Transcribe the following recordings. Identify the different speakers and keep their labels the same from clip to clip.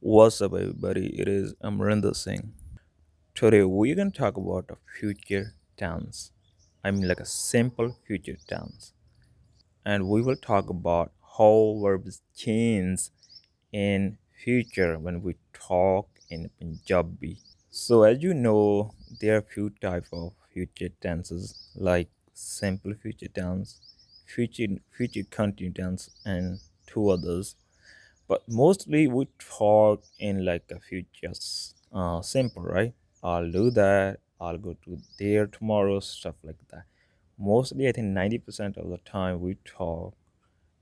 Speaker 1: What's up, everybody? It is Amrinder Singh. Today, we're to talk about a future tense. I mean, like a simple future tense. And we will talk about how verbs change in future when we talk in Punjabi. So, as you know, there are few type of future tenses like simple future tense, future future continuous tense, and two others but mostly we talk in like a future uh, simple right? I'll do that i'll go to there tomorrow stuff like that. Mostly i think 90% of the time we talk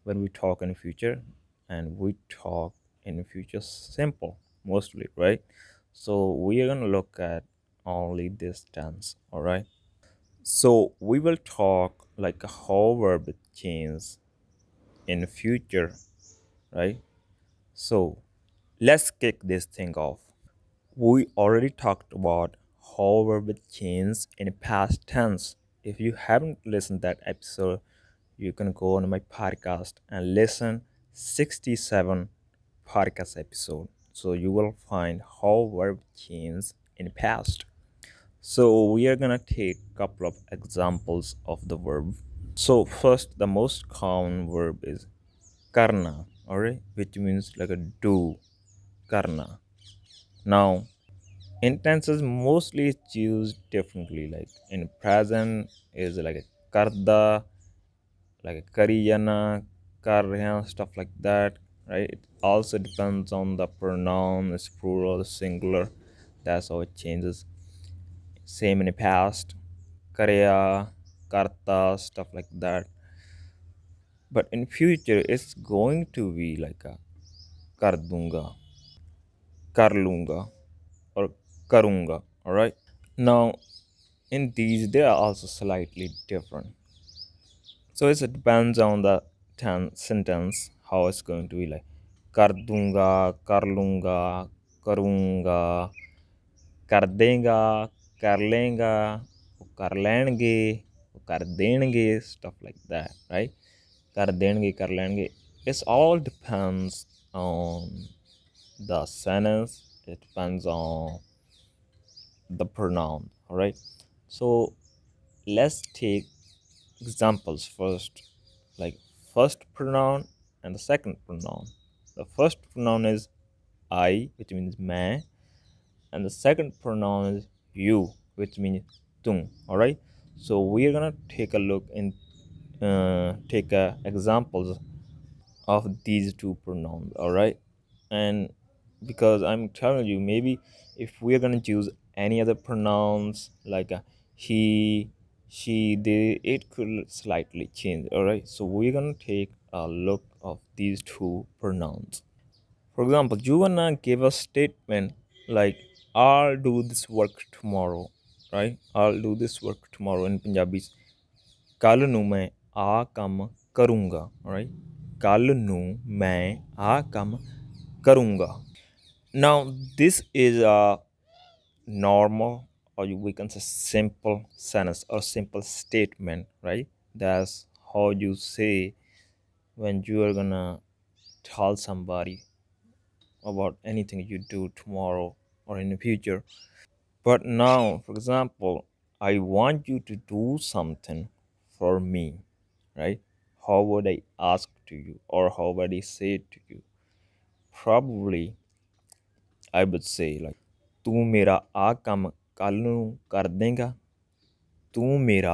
Speaker 1: when we talk in future and we talk in future simple mostly right? So we are gonna look at only this tense all right so we will talk like how verb change in future right so let's kick this thing off. We already talked about how verb change in past tense. If you haven't listened that episode, you can go on my podcast and listen 67 podcast episode. So you will find how verb change in past. So we are gonna take a couple of examples of the verb. So first, the most common verb is karna all right which means like a do karna. Now in tenses mostly it's used differently like in present is like a karda like a kariyana karya stuff like that right? It also depends on the pronoun is plural singular. That's how it changes. Same in the past. Karya karta stuff like that but in future it's going to be like a kardunga karlunga or karunga all right now in these they are also slightly different so it depends on the ten- sentence how it's going to be like kardunga karlunga karunga ਕਰ ਦੇਗਾ ਕਰ ਲੇਗਾ ਉਹ ਕਰ ਲੈਣਗੇ ਉਹ ਕਰ ਦੇਣਗੇ stuff like that right ਕਰ ਦੇਣਗੇ ਕਰ ਲੈਣਗੇ it's all depends on the sentence it depends on the pronoun all right so let's take examples first like first pronoun and the second pronoun the first pronoun is i which means मैं and the second pronoun is you which means tum all right so we are gonna take a look in uh, take uh, examples of these two pronouns all right and because i'm telling you maybe if we're going to choose any other pronouns like uh, he she they it could slightly change all right so we're going to take a look of these two pronouns for example you wanna give a statement like i'll do this work tomorrow right i'll do this work tomorrow in punjabi ਕੱਲ ਨੂੰ ਮੈਂ ਆ ਕੰਮ ਕਰੂੰਗਾ right ਕੱਲ ਨੂੰ ਮੈਂ ਆ ਕੰਮ ਕਰੂੰਗਾ now this is a normal or we can say simple sentence or simple statement right that's how you say when you are gonna tell somebody about anything you do tomorrow or in the future but now for example i want you to do something for me right? How would I ask to you or how would I say to you? Probably I would say like ਤੂੰ ਮੇਰਾ ਆ ਕੰਮ ਕੱਲ ਨੂੰ ਕਰ ਦੇਗਾ ਤੂੰ ਮੇਰਾ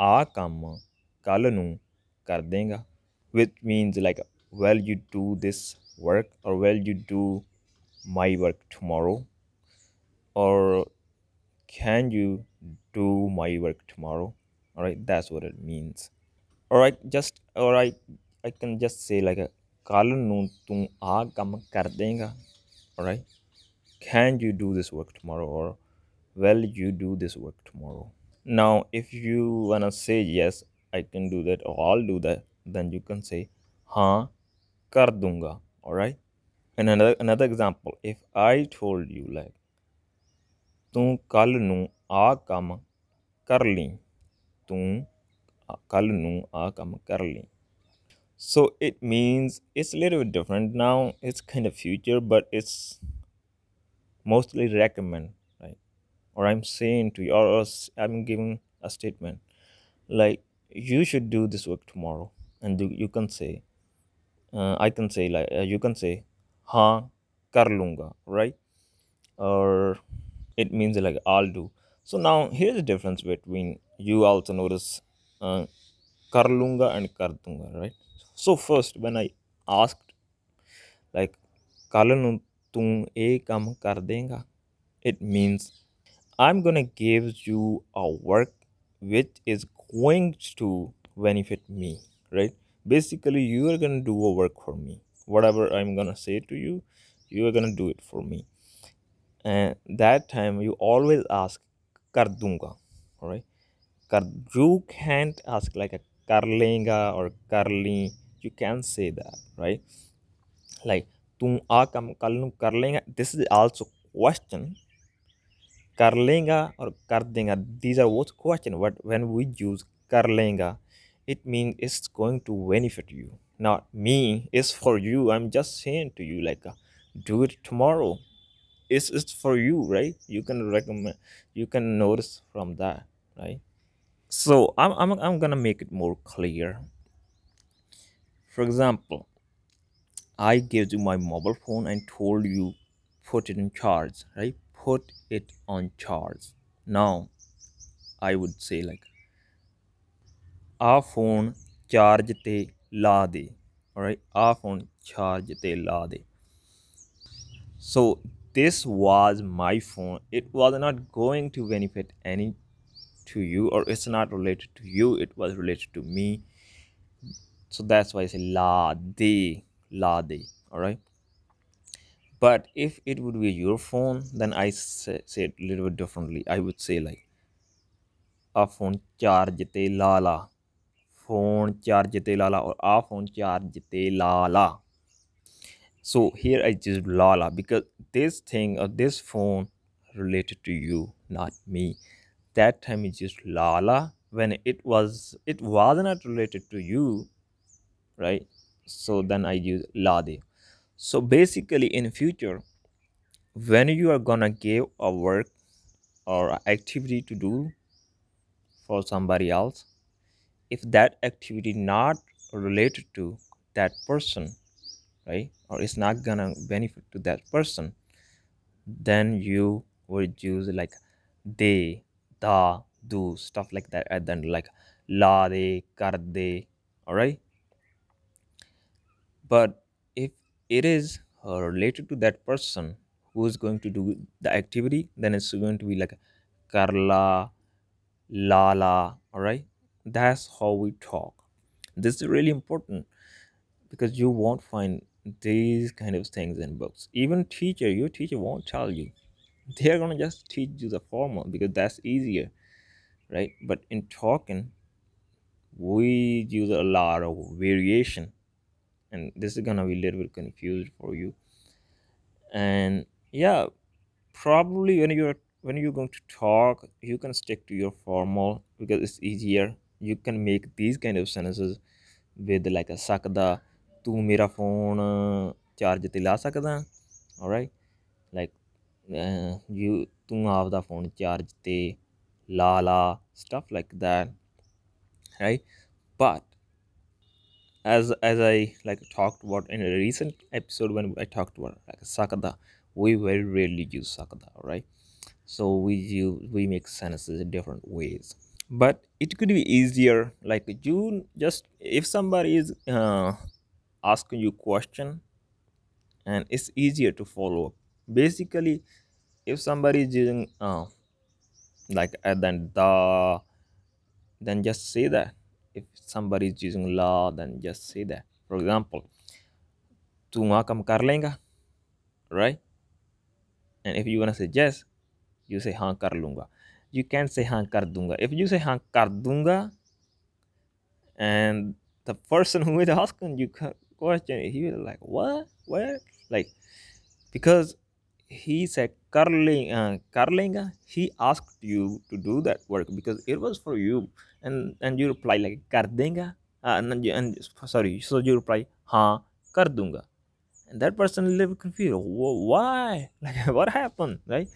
Speaker 1: ਆ ਕੰਮ ਕੱਲ ਨੂੰ ਕਰ ਦੇਗਾ which means like will you do this work or will you do my work tomorrow or can you do my work tomorrow all right that's what it means all right just all right i can just say like a ਕੱਲ ਨੂੰ ਤੂੰ ਆ ਕੰਮ ਕਰ ਦੇਗਾ all right can you do this work tomorrow or will you do this work tomorrow now if you want to say yes i can do that or i'll do that then you can say ਹਾਂ ਕਰ ਦੂੰਗਾ all right and another another example if i told you like ਤੂੰ ਕੱਲ ਨੂੰ ਆ ਕੰਮ ਕਰ ਲਈ ਤੂੰ ਕੱਲ ਨੂੰ ਆ ਕੰਮ ਕਰ ਲਈ so it means it's a little bit different now it's kind of future but it's mostly recommend right or i'm saying to you or else i'm giving a statement like you should do this work tomorrow and you, you can say uh, i can say like uh, you can say ha kar lunga right or it means like i'll do so now here's the difference between you also notice uh, Karlunga and Kardunga, right? So first when i asked like kal nu kam kar it means i'm going to give you a work which is going to benefit me right? Basically you are going to do a work for me. Whatever i'm going to say to you you are going to do it for me. And that time you always ask kar dunga all right? you can't ask like a curlinga or curly you can say that right? Like tum aa kam kal this is also question. "Karlega" or kar denga these are both question but when we use "karlega", it means it's going to benefit you not me. It's for you. I'm just saying to you like uh, do it tomorrow. It's, it's for you right? You can recommend you can notice from that right? so I'm, I'm, I'm gonna make it more clear. For example i gave you my mobile phone and told you put it in charge right? Put it on charge. Now i would say like "A phone charge te la de all right A phone charge te la de. So this was my phone. It was not going to benefit any to you or it's not related to you it was related to me so that's why i say la de Lade. All right. But if it would be your phone, then I say, say it a little bit differently. I would say like a phone charge te la, Phone charge te lala or a phone charge te la." So here I just la la because this thing or this phone related to you, not me. That time it just lala when it was it was not related to you, right? so then i use lade so basically in future when you are gonna give a work or activity to do for somebody else if that activity not related to that person right or it's not gonna benefit to that person then you would use like they da do stuff like that and then like la de kar de all right but if it is uh, related to that person who is going to do the activity then it's going to be like karla lala all right that's how we talk. This is really important because you won't find these kind of things in books. Even teacher your teacher won't tell you they're gonna just teach you the formal because that's easier right? But in talking we use a lot of variation. And this is gonna be a little bit confused for you. And yeah probably when you're when you're going to talk you can stick to your formal because it's easier. You can make these kind of sentences with like a sakda tu mera phone charge te la sakda all right? Like uh, you ਤੂੰ ਆਪਦਾ phone charge ਤੇ ਲਾ ਲਾ stuff like that right but as as I like talked about in a recent episode when I talked about like sakada, we very rarely use sakada, right? So we use we make sentences in different ways. But it could be easier, like you just if somebody is uh, asking you question, and it's easier to follow up. Basically, if somebody is using uh, like and then the, then just say that. If somebody is using law then just say that. For example tu kam kar lenga right? And if you want to say yes you say haan kar lunga you can't say kar dunga if you say kar dunga and the person who is asking you question he will like what? Where? Like because he said curling uh, curling he asked you to do that work because it was for you. And and you reply like "Kardenga." uh, and, and sorry so you reply ha kar dunga and that person is a little confused. Why? Like what happened right?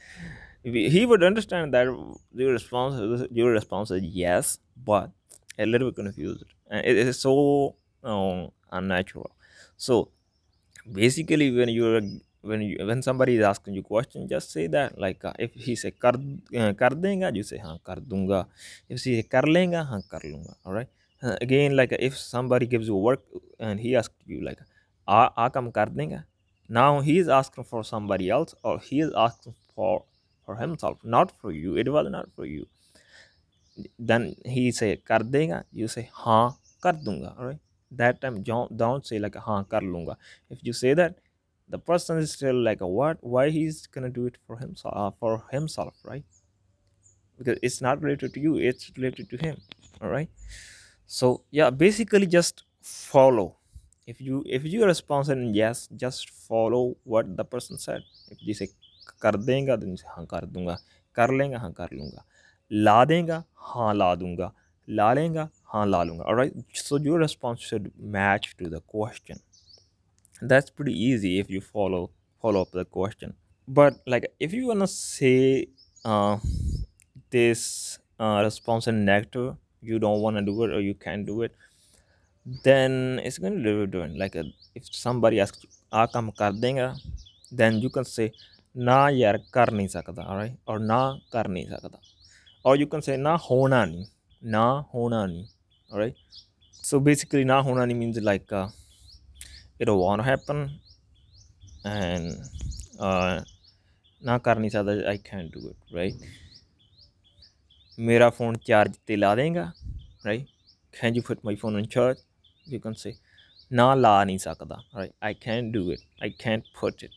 Speaker 1: He would understand that your response your response is yes but a little bit confused. And it is so um, unnatural. So basically when you're when you, when somebody is asking you question just say that like uh, if he say kar uh, kar denga you say haan kar dunga if he say kar lenga haan kar lunga all right uh, again like uh, if somebody gives you work and he asks you like aa aa kam kar denga now he is asking for somebody else or he is asking for for himself not for you. It was not for you. Then he say kar denga you say haan kar dunga all right that time don't, don't say like haan kar lunga if you say that the person is still like what why he's gonna do it for himself uh, for himself right because it's not related to you it's related to him all right so yeah basically just follow if you if you respond and yes just follow what the person said if they say कर देगा then you say हाँ कर दूंगा कर लेगा हाँ कर लूंगा ला देगा हाँ ला दूंगा ला लेगा हाँ ला लूंगा all right so your response should match to the question that's pretty easy if you follow follow up the question but like if you wanna say uh, this uh, response in negative you don't want to do it or you can't do it then it's going to be different like uh, if somebody asks you आ काम कर देगा then you can say ना यार कर नहीं सकता alright or ना कर नहीं सकता or you can say ना होना नहीं ना होना नहीं alright so basically ना होना नहीं means like uh, it won't happen. And uh, ना कर नहीं सकता I can do it right मेरा फ़ोन चार्ज ते ला देगा right can you fit my phone on charge you can say ना ला नहीं सकता right I can do it I can put it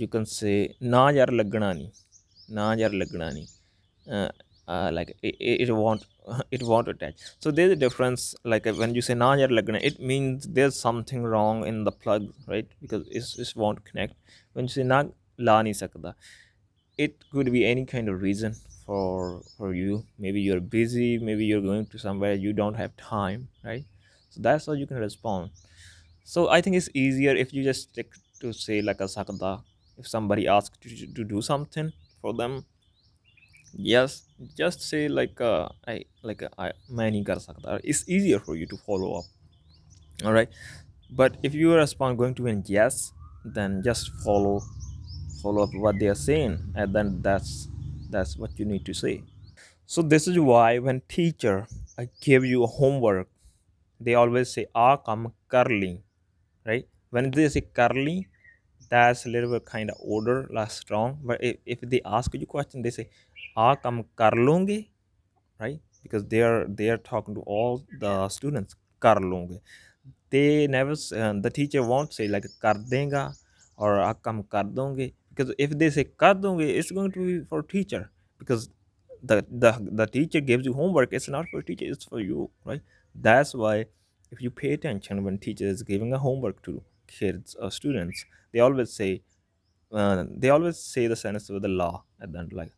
Speaker 1: you can say ना यार, लगना नहीं. ना यार, लगना नहीं. Uh, uh, like it, it won't it won't attach. So there's a difference like uh, when you say na yaar lagna it means there's something wrong in the plug right? Because it's, it won't connect. When you say na la sakda it could be any kind of reason for for you. Maybe you're busy maybe you're going to somewhere you don't have time right? So that's how you can respond. So i think it's easier if you just stick to say like a sakda if somebody asks you to do something for them yes just say like uh, i like uh, i many nahi kar sakta it's easier for you to follow up. All right but if you respond going to an yes then just follow follow up what they are saying and then that's that's what you need to say. So this is why when teacher I give you homework they always say ah come curly right? When they say curly that's a little bit kind of order less strong but if, if they ask you question they say ah come kar longe right? Because they are they are talking to all the students kar longe they never uh, the teacher won't say like kar denga or come kar donge because if they say kar donge it's going to be for teacher. Because the the the teacher gives you homework it's not for teacher it's for you right? That's why if you pay attention when teacher is giving a homework to kids or students they always say uh, they always say the sentence with the law at the end like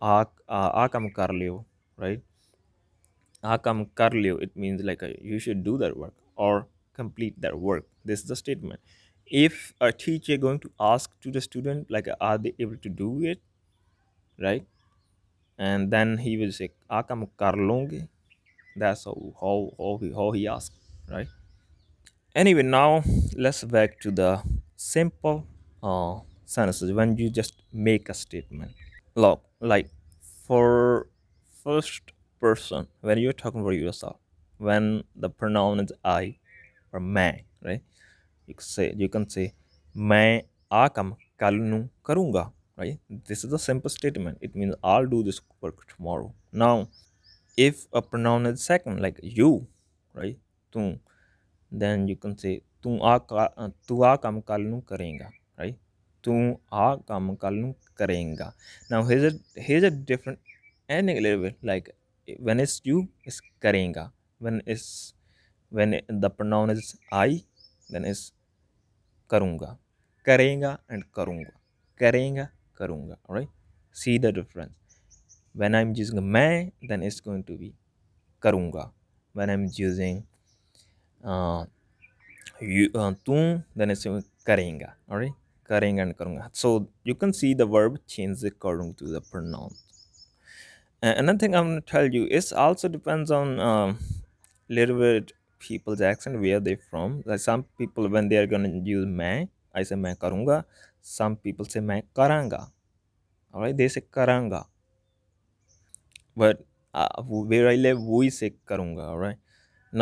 Speaker 1: uh, akam આ right? Akam કામ it means like a, you should do that work or complete that work. This is the statement. If a teacher going to ask to the student like uh, are they able to do it right? And then he will say akam karlungi that's how how how he, how he asked right? Anyway now let's back to the simple uh, sentences. When you just make a statement. Look like for first person when you're talking about yourself when the pronoun is i or मैं right you can say you can say मैं आ काम कल नू करूँगा right this is a simple statement it means i'll do this work tomorrow now if a pronoun is second like you right तू then you can say तू आ का- अ, तू आ काम कल नू करेगा right तू आ काम कल नू करेगा now here's a here's a different ending a little bit like when it's you it's करेगा when it's when it- the pronoun is I then it's करूँगा करेगा and करूँगा करेगा करूँगा alright see the difference when I'm using मैं then it's going to be करूँगा when I'm using uh, you uh, tu then it's karenga all right karenga and karunga so you can see the verb changes according to the pronoun and another thing i'm going to tell you is also depends on um, little bit people's accent where they from like some people when they are going to use मैं i say मैं karunga some people say मैं karanga all right they say karanga but uh, where i live we say karunga all right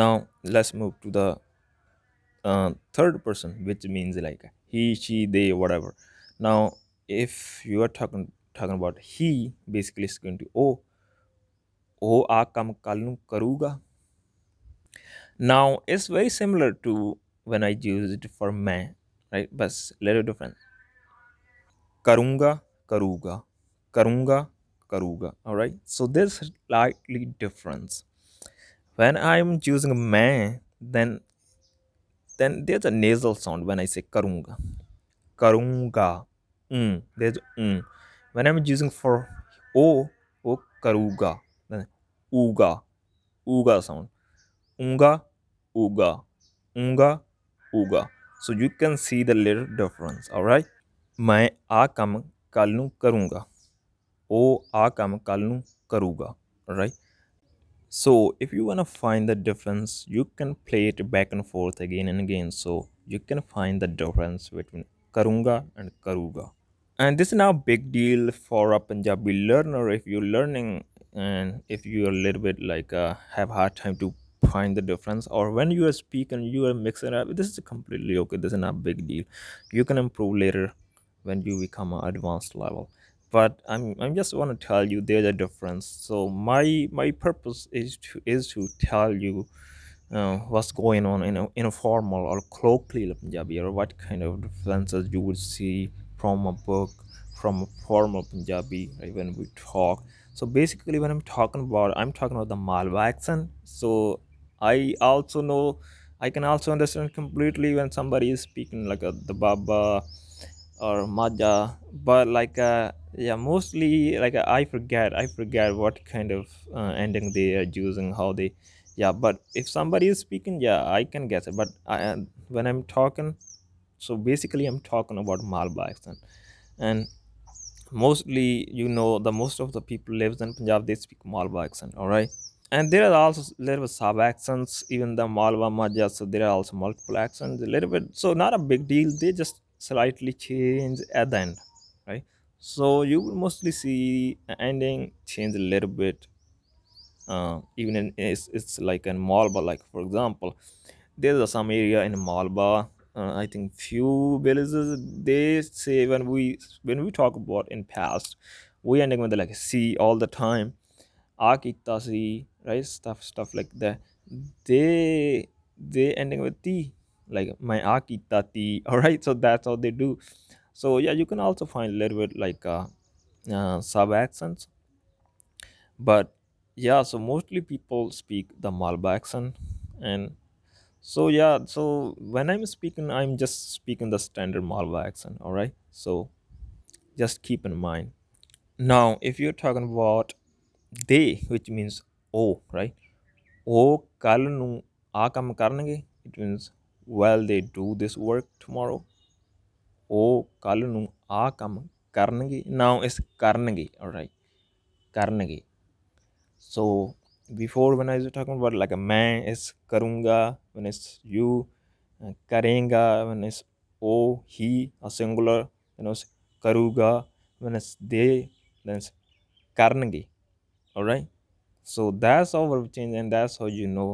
Speaker 1: now let's move to the uh, third person which means like he she they whatever. Now if you are talking talking about he basically it's going to oh oh aa kam kal nu karuga now it's very similar to when i use it for main right? But little different. Karunga karuga karunga karuga all right so there's slightly difference. When i'm choosing a then then there a nasal sound when I say करूँगा करूँगा there when I am using for oh वो करूँगा ऊगा ऊगा sound ऊँगा ऊगा ऊँगा ऊगा so you can see the little difference alright मैं आ कम कल करूँगा। ओ आ कम कल करूँगा right so if you want to find the difference you can play it back and forth again and again. So you can find the difference between karunga and karuga. And this is now a big deal for a punjabi learner if you're learning and if you're a little bit like uh, have hard time to find the difference or when you are speaking you are mixing up this is completely okay. This is not a big deal. You can improve later when you become an advanced level but i'm i'm just want to tell you there's a difference. So my my purpose is to is to tell you uh, what's going on in a, in a formal or colloquial punjabi or what kind of differences you would see from a book from a formal punjabi right, when we talk. So basically when i'm talking about i'm talking about the malwa accent. So i also know i can also understand completely when somebody is speaking like a, Doaba or Majha, but like uh, yeah, mostly like uh, I forget, I forget what kind of uh, ending they are using, how they, yeah. But if somebody is speaking, yeah, I can guess it. But I, uh, when I'm talking, so basically I'm talking about Malwa accent, and mostly you know the most of the people lives in Punjab they speak Malwa accent, all right. And there are also little sub accents, even the Malwa Majha, so there are also multiple accents, a little bit. So not a big deal. They just slightly change at the end right so you will mostly see ending change a little bit uh, even in it's, it's like in malwa like for example there's some area in malwa uh, i think few villages they say when we when we talk about in past we ending with like see all the time akita see right stuff stuff like that. They they ending with t like my aki tati all right so that's how they do so yeah you can also find a little bit like uh, uh, sub accents. But yeah so mostly people speak the malwa accent. And so yeah so when i'm speaking i'm just speaking the standard malwa accent all right? So just keep in mind. Now if you're talking about they which means oh right? Oh kal nu kam karnenge it means well they do this work tomorrow. ਉਹ ਕੱਲ ਨੂੰ ਆ ਕੰਮ ਕਰਨਗੇ now is ਕਰਨਗੇ alright ਕਰਨਗੇ so before when I was talking about like a man is karunga when it's you uh, karenga when it's oh he a singular you know karuga when it's they then it's karnage all right so that's how verb change and that's how you know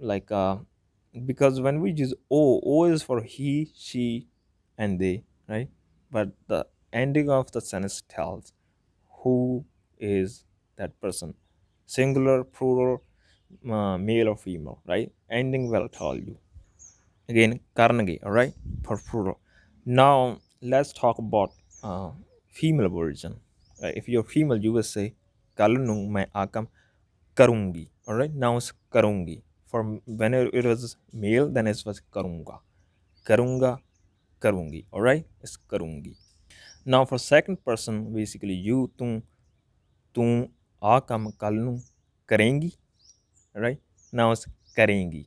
Speaker 1: like uh because when we use o o is for he she and they right? But the ending of the sentence tells who is that person. Singular plural uh, male or female right? Ending will tell you. Again karungi, all right? For plural. Now let's talk about uh, female version. If you're female you will say kalunung mai akam karungi all right? Now it's karungi. For when it was male then it was karunga. Karunga करूँगी और right इस करूँगी। ना for second person basically you तू तू आ काम कल न करेंगी राइट ना उस करेंगी।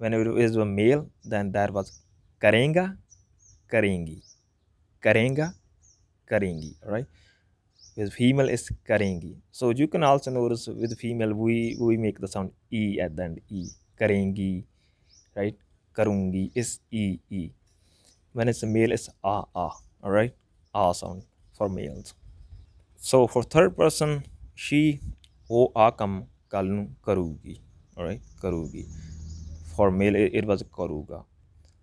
Speaker 1: When is a male then there was करेंगा, करेंगी करेंगा, करेंगी राइट विद फीमेल इज़ करेंगी। So you can also know with female we we make the sound E at the end E करेंगी राइट करूँगी इस ई ई when it's a male it's a a all right a sound for males. So for third person she o a kam kalnu karugi all right karugi for male it, it was karuga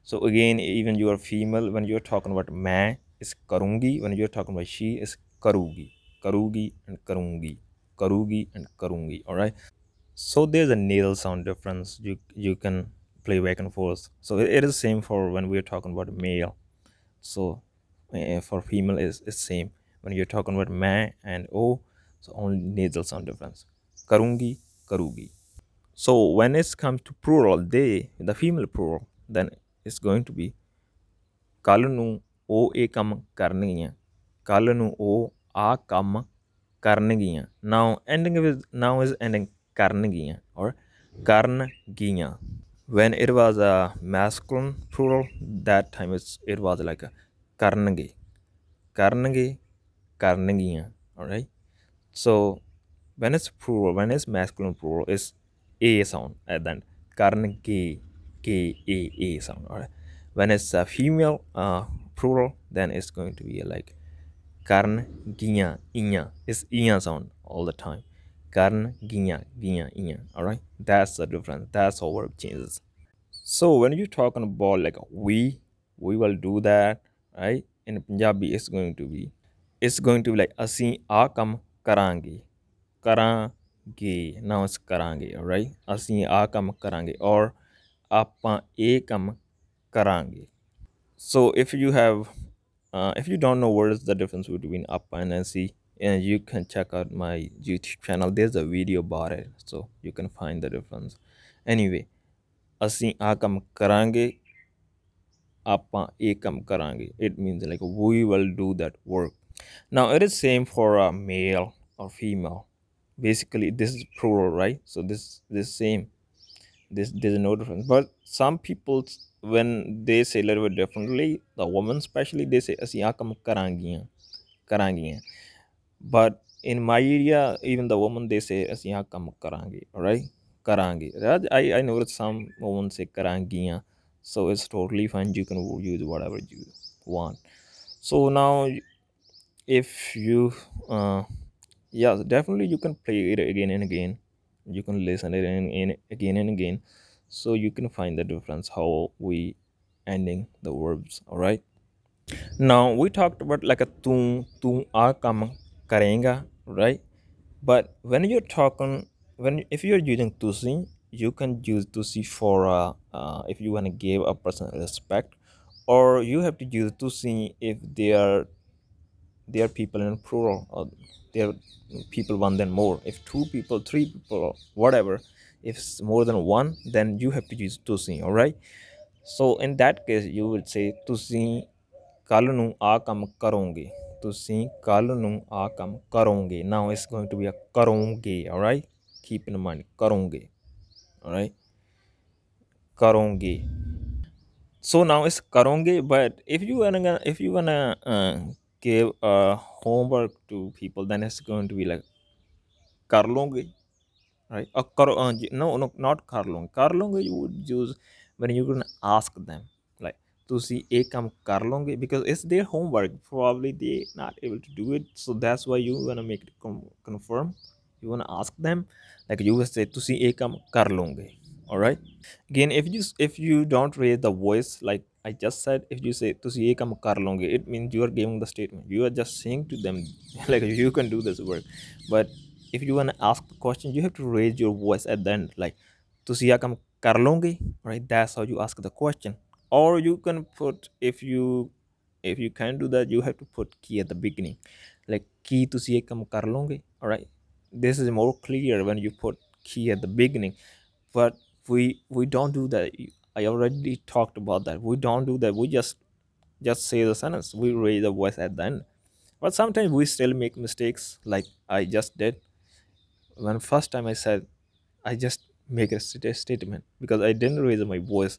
Speaker 1: so again even you are female when you're talking about man is karungi when you're talking about she is karugi karugi and karungi karugi and karungi all right so there's a nasal sound difference. You you can play back and forth so it, it is same for when we're talking about male so uh, for female is it's same when you're talking about man and o so only nasal sound difference karungi karugi so when it comes to plural they the female plural then it's going to be ਕੱਲ ਨੂੰ ਉਹ ਇਹ ਕੰਮ ਕਰਨਗੀਆਂ ਕੱਲ ਨੂੰ ਉਹ ਆ ਕੰਮ ਕਰਨਗੀਆਂ now ending with now is ending ਕਰਨਗੀਆਂ or ਕਰਨਗੀਆਂ when it was a masculine plural that time it's, it was like a karnange karnange karnangiyan all right so when it's plural when it's masculine plural it's a sound and then end karnage k a a sound all right when it's a female uh, plural then it's going to be like karn ginya inya it's inya sound all the time carne guiña, guiña, guiña. All right, that's the difference. That's how verb changes. So when you're talking about like we, we will do that, right? In Punjabi, it's going to be, it's going to be like asi akam karangi, karangi. Now it's karangi, all right? Asi akam karangi or apa ekam karangi. So if you have, uh, if you don't know what is the difference between apa and asi, and you can check out my youtube channel there's a video about it so you can find the difference anyway ਅਸੀਂ ਆ ਕੰਮ ਕਰਾਂਗੇ ਆਪਾਂ ਇਹ ਕੰਮ ਕਰਾਂਗੇ it means like we will do that work now it is same for a male or female basically this is plural right so this this same this there's no difference but some people when they say a little bit differently the women especially they say ਅਸੀਂ ਆ ਕੰਮ ਕਰਾਂਗੀਆਂ ਕਰਾਂਗੀਆਂ but in my area even the women they say ਅਸੀਂ ਆ ਕੰਮ ਕਰਾਂਗੇ alright ਕਰਾਂਗੇ I, I noticed some women say ਕਰਾਂਗੀਆਂ so it's totally fine you can use whatever you want so now if you uh, yeah definitely you can play it again and again you can listen it in, in again and again so you can find the difference how we ending the verbs all right now we talked about like a tu tu a kam karenga right but when you're talking when if you're using tusi you can use tusi for uh, uh, if you want to give a person respect or you have to use tusi if they are they are people in plural or they are people one than more if two people three people or whatever if it's more than one then you have to use tusi all right so in that case you would say ਤੁਸੀਂ ਕੱਲ ਨੂੰ ਆ ਕੰਮ ਕਰੋਗੇ ਤੁਸੀਂ ਕੱਲ ਨੂੰ ਆ ਕੰਮ ਕਰੋਗੇ now it's going to be a ਕਰੋਗੇ all right keep in mind ਕਰੋਗੇ all right ਕਰੋਗੇ so now it's karonge but if you wanna if you wanna uh, give uh, homework to people then it's going to be like karlonge right uh, kar, uh, no no not karlonge karlonge you would use when you're ਤੁਸੀਂ ਇਹ ਕੰਮ ਕਰ ਲਓਗੇ because it's their homework probably they not able to do it so that's why you wanna make it com- confirm you wanna ask them like you will say ਤੁਸੀਂ ਇਹ ਕੰਮ ਕਰ ਲਓਗੇ all right again if you if you don't raise the voice like i just said if you say ਤੁਸੀਂ ਇਹ ਕੰਮ ਕਰ ਲਓਗੇ it means you are giving the statement you are just saying to them like you can do this work but if you want to ask the question you have to raise your voice at the end like ਤੁਸੀਂ ਇਹ ਕੰਮ ਕਰ ਲਓਗੇ right that's how you ask the question or you can put if you if you can't do that you have to put key at the beginning like ਕੀ ਤੁਸੀਂ ਇਹ ਕੰਮ ਕਰ ਲਓਗੇ all right this is more clear when you put key at the beginning but we we don't do that i already talked about that we don't do that we just just say the sentence we raise the voice at the end but sometimes we still make mistakes like i just did when first time i said i just make a sta- statement because I didn't raise my voice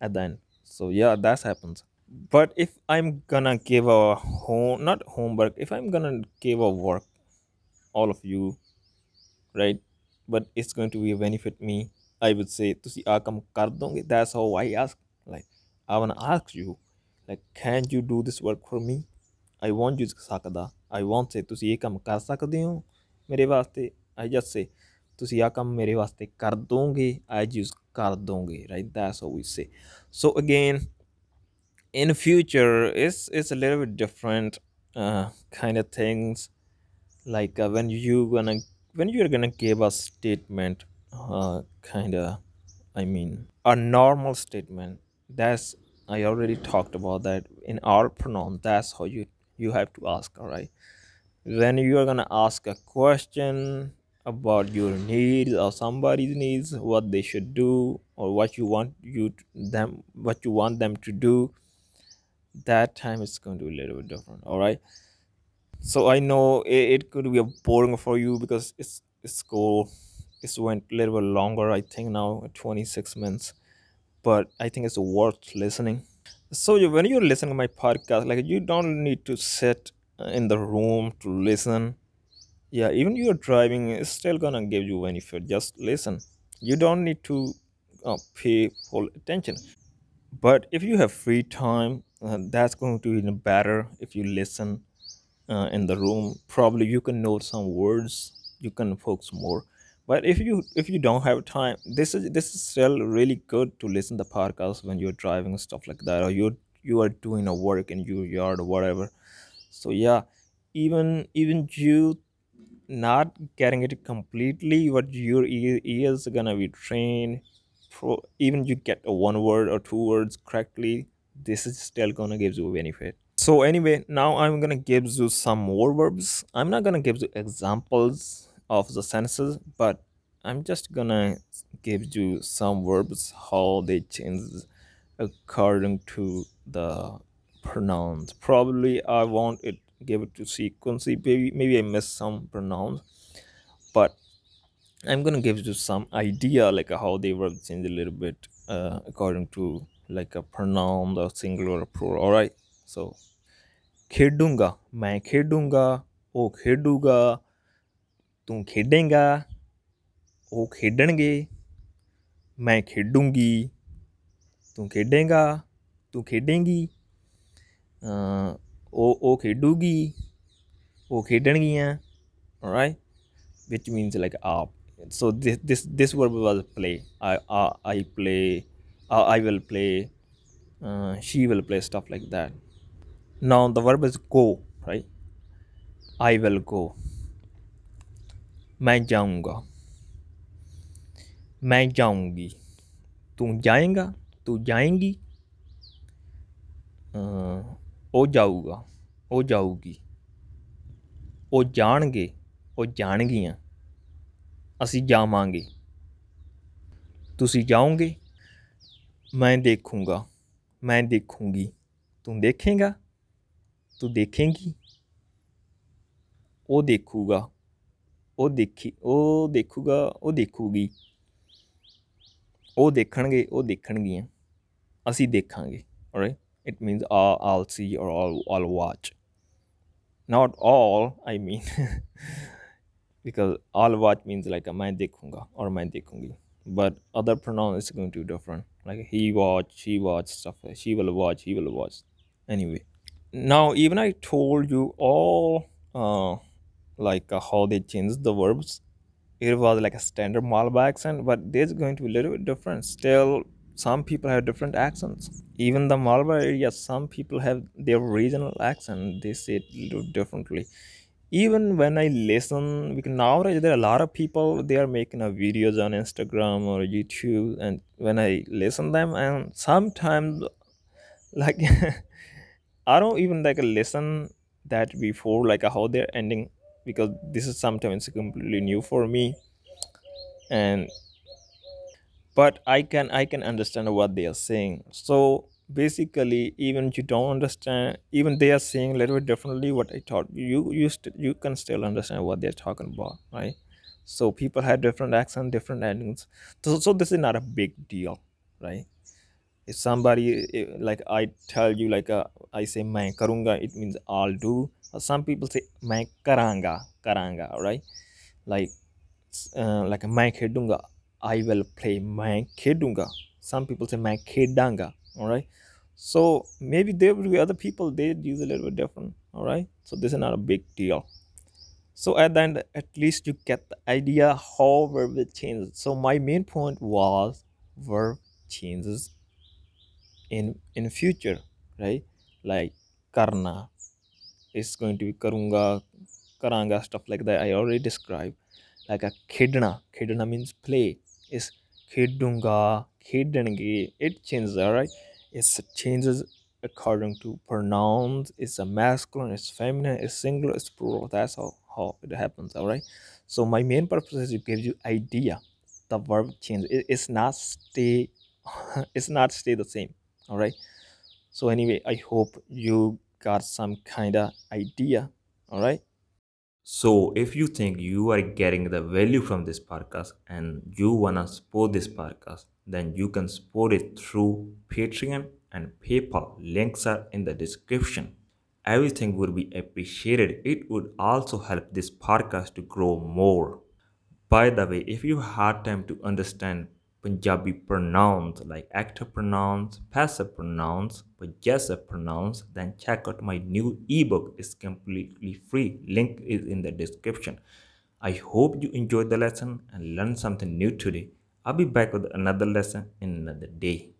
Speaker 1: at the end. so yeah that happens but if i'm gonna give a home not homework if i'm gonna give a work all of you right but it's going to be a benefit me i would say to see, kam kar that's how i ask. Like i want to ask you like can you do this work for me? I want you to sakda i won't say tusi eh kam i just say ਤੁਸੀਂ ਆ ਕੰਮ ਮੇਰੇ ਵਾਸਤੇ ਕਰ ਦੋਗੇ I use ਕਰ ਦੋਗੇ right that's how we say so again in future it's it's a little bit different uh, kind of things like uh, when you gonna when you're gonna give a statement uh, kind of i mean a normal statement that's i already talked about that in our pronoun that's how you you have to ask all right when you are gonna ask a question about your needs or somebody's needs what they should do or what you want you them what you want them to do that time it's going to be a little bit different all right? So i know it, it could be boring for you because it's it's cool it's went a little bit longer i think now 26 minutes. But i think it's worth listening. So you, when you're listening to my podcast like you don't need to sit in the room to listen yeah even you're driving is still gonna give you benefit just listen. You don't need to uh, pay full attention. But if you have free time uh, that's going to be better if you listen uh, in the room. Probably you can know some words you can focus more. But if you if you don't have time this is this is still really good to listen to podcasts when you're driving stuff like that or you you are doing a work in your yard or whatever. So yeah even even you not getting it completely but your ear, ears gonna be trained for even you get a one word or two words correctly this is still gonna give you a benefit. So anyway now i'm gonna give you some more verbs. I'm not gonna give you examples of the sentences but i'm just gonna give you some verbs how they change according to the pronouns. Probably i won't it give it to sequence maybe, maybe i missed some pronouns but i'm gonna give you some idea like how they were changed a little bit uh, according to like a pronoun or singular or plural all right so खेडूंगा मैं खेडूंगा वो खेडूगा तू खेडेगा वो खेडणगे मैं खेडूंगी तू खेडेगा तू खेडेंगी ਉਹ ਉਹ ਖੇਡੂਗੀ ਉਹ ਖੇਡਣਗੀਆਂ alright which means like uh so this this this verb was play i uh, i play uh, i will play uh, she will play stuff like that now the verb is go right i will go मैं जाऊंगा मैं जाऊंगी तू जाएगा तू जाएंगी ਅਹ ਉਹ ਜਾਊਗਾ, ਉਹ ਜਾਊਗੀ। ਉਹ ਜਾਣਗੇ, ਉਹ ਜਾਣਗੀਆਂ। ਅਸੀਂ ਜਾਵਾਂਗੇ। ਤੁਸੀਂ ਜਾਓਗੇ, ਮੈਂ ਦੇਖੂੰਗਾ, ਮੈਂ ਦੇਖੂੰਗੀ। ਤੂੰ ਦੇਖੇਗਾ, ਤੂੰ ਦੇਖੇਂਗੀ। ਉਹ ਦੇਖੂਗਾ, ਉਹ ਦੇਖੀ, ਉਹ ਦੇਖੂਗਾ, ਉਹ ਦੇਖੂਗੀ। ਉਹ ਦੇਖਣਗੇ, ਉਹ ਦੇਖਣਗੀਆਂ। ਅਸੀਂ ਦੇਖਾਂਗੇ, alright? it means all i'll see or all I'll watch. Not all i mean because all watch means like main dekhunga or main dekhungi but other pronoun is going to be different. Like he watch she watch stuff like she will watch he will watch. Anyway now even i told you all uh, like uh, how they changed the verbs. It was like a standard Malwa accent, but there's going to be a little bit different. Still, some people have different accents. Even the Malwa area some people have their regional accent. They say it differently. Even when i listen because nowadays there are a lot of people they are making a videos on instagram or youtube and when i listen them and sometimes like i don't even like listen that before like how they're ending because this is sometimes completely new for me. And but i can i can understand what they are saying. So basically even if you don't understand even they are saying a little bit differently what i thought you you you can still understand what they're talking about right? So people had different accents different endings. So, so this is not a big deal right? If somebody eh, like i tell you like uh, i say main karunga it means i'll do. Some people say main karanga karanga right? Like uh, like main khedunga i will play main khedunga some people say main khedanga all right so maybe there will be other people they use a little bit different all right so this is not a big deal. So at the end at least you get the idea how verb will change so my main point was verb changes in in future right? Like karna is going to be karunga karanga stuff like that. I already described. Like a khedna khedna means play is khedunga khedange. It changes all right? It changes according to pronouns. It's a masculine it's feminine it's singular it's plural. That's how, how it happens all right? So my main purpose is to give you idea. The verb change it, it's not stay it's not stay the same all right? So anyway i hope you got some kind of idea all right so if you think you are getting the value from this podcast and you wanna support this podcast then you can support it through patreon and paypal. Links are in the description. Everything would be appreciated. It would also help this podcast to grow more. By the way, if you had time to understand Punjabi pronouns like active pronouns, passive pronouns, possessive pronouns, then check out my new ebook. It's completely free. Link is in the description. I hope you enjoyed the lesson and learned something new today. I'll be back with another lesson in another day.